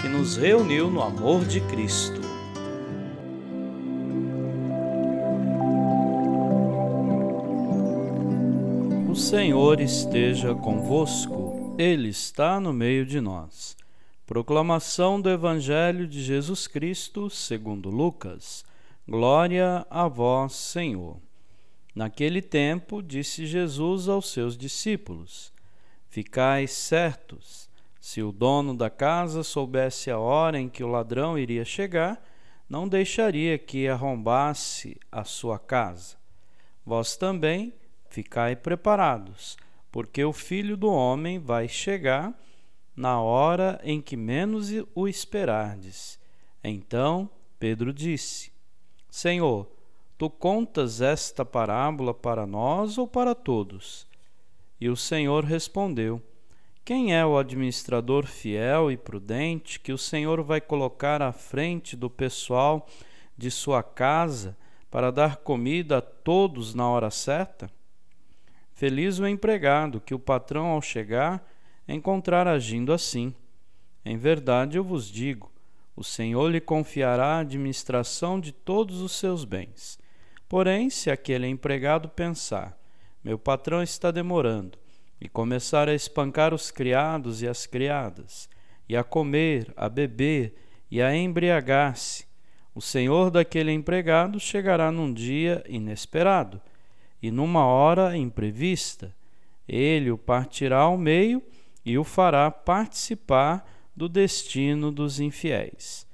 que nos reuniu no amor de Cristo. O Senhor esteja convosco, Ele está no meio de nós. Proclamação do Evangelho de Jesus Cristo, segundo Lucas. Glória a vós, Senhor. Naquele tempo, disse Jesus aos seus discípulos: Ficais certos se o dono da casa soubesse a hora em que o ladrão iria chegar, não deixaria que arrombasse a sua casa. Vós também ficai preparados, porque o filho do homem vai chegar na hora em que menos o esperardes. Então Pedro disse: Senhor, tu contas esta parábola para nós ou para todos? E o Senhor respondeu: quem é o administrador fiel e prudente que o Senhor vai colocar à frente do pessoal de sua casa para dar comida a todos na hora certa? Feliz o empregado que o patrão, ao chegar, encontrar agindo assim. Em verdade eu vos digo: o Senhor lhe confiará a administração de todos os seus bens. Porém, se aquele empregado pensar: meu patrão está demorando, e começar a espancar os criados e as criadas, e a comer, a beber e a embriagar-se. O senhor daquele empregado chegará num dia inesperado e numa hora imprevista. Ele o partirá ao meio e o fará participar do destino dos infiéis.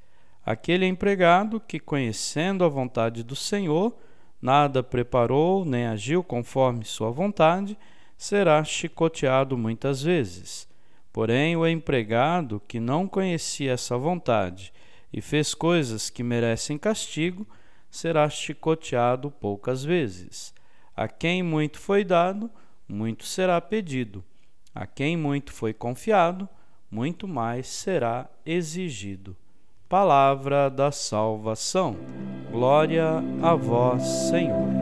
Aquele empregado que, conhecendo a vontade do Senhor, nada preparou nem agiu conforme sua vontade, será chicoteado muitas vezes. Porém, o empregado que não conhecia essa vontade e fez coisas que merecem castigo, será chicoteado poucas vezes. A quem muito foi dado, muito será pedido. A quem muito foi confiado, muito mais será exigido. Palavra da salvação. Glória a vós, Senhor.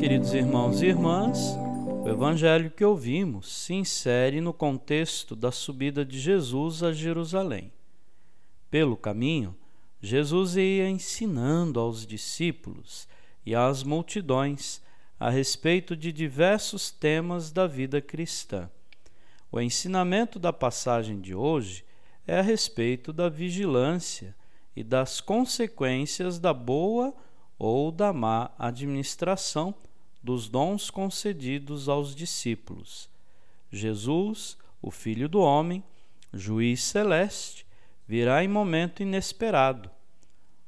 Queridos irmãos e irmãs, o evangelho que ouvimos se insere no contexto da subida de Jesus a Jerusalém. Pelo caminho, Jesus ia ensinando aos discípulos e às multidões a respeito de diversos temas da vida cristã. O ensinamento da passagem de hoje é a respeito da vigilância e das consequências da boa ou da má administração dos dons concedidos aos discípulos. Jesus, o Filho do Homem, juiz celeste, virá em momento inesperado.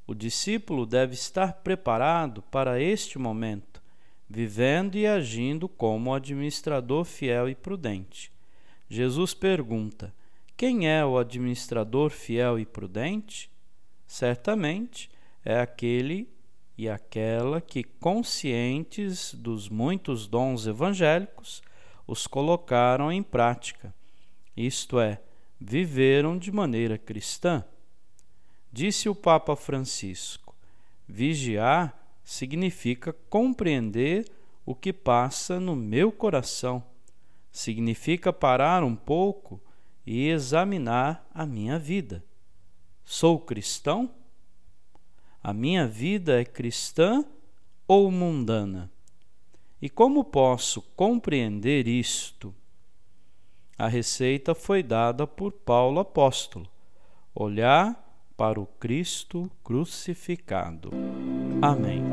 O discípulo deve estar preparado para este momento, vivendo e agindo como administrador fiel e prudente. Jesus pergunta: Quem é o administrador fiel e prudente? Certamente é aquele e aquela que, conscientes dos muitos dons evangélicos, os colocaram em prática, isto é, viveram de maneira cristã. Disse o Papa Francisco: vigiar significa compreender o que passa no meu coração, significa parar um pouco e examinar a minha vida. Sou cristão? A minha vida é cristã ou mundana? E como posso compreender isto? A receita foi dada por Paulo apóstolo: olhar para o Cristo crucificado. Amém.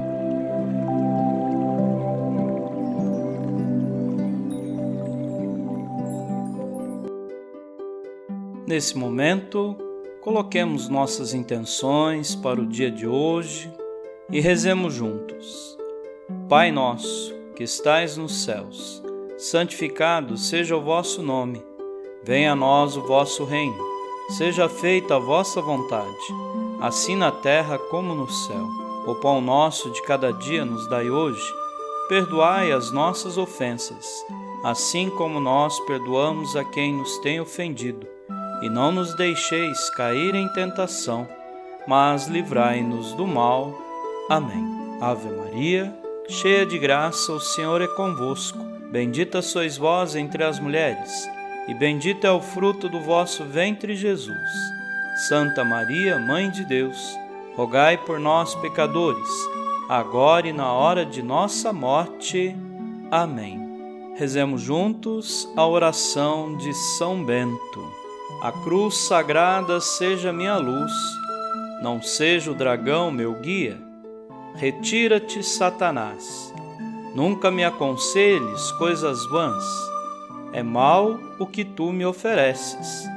Nesse momento, Coloquemos nossas intenções para o dia de hoje e rezemos juntos. Pai nosso, que estais nos céus, santificado seja o vosso nome. Venha a nós o vosso reino. Seja feita a vossa vontade, assim na terra como no céu. O pão nosso de cada dia nos dai hoje. Perdoai as nossas ofensas, assim como nós perdoamos a quem nos tem ofendido. E não nos deixeis cair em tentação, mas livrai-nos do mal. Amém. Ave Maria, cheia de graça, o Senhor é convosco. Bendita sois vós entre as mulheres e bendito é o fruto do vosso ventre, Jesus. Santa Maria, Mãe de Deus, rogai por nós, pecadores, agora e na hora de nossa morte. Amém. Rezemos juntos a oração de São Bento. A cruz sagrada seja minha luz, não seja o dragão meu guia. Retira-te, Satanás. Nunca me aconselhes coisas vãs é mal o que tu me ofereces.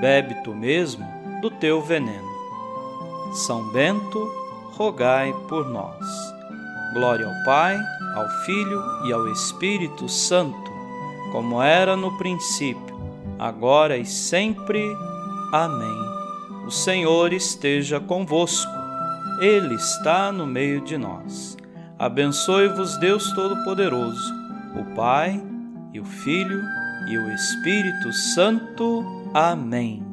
Bebe tu mesmo do teu veneno. São Bento, rogai por nós. Glória ao Pai, ao Filho e ao Espírito Santo, como era no princípio, agora e sempre. Amém. O Senhor esteja convosco, Ele está no meio de nós. Abençoe-vos, Deus Todo-Poderoso, o Pai e o Filho e o Espírito Santo. Amém.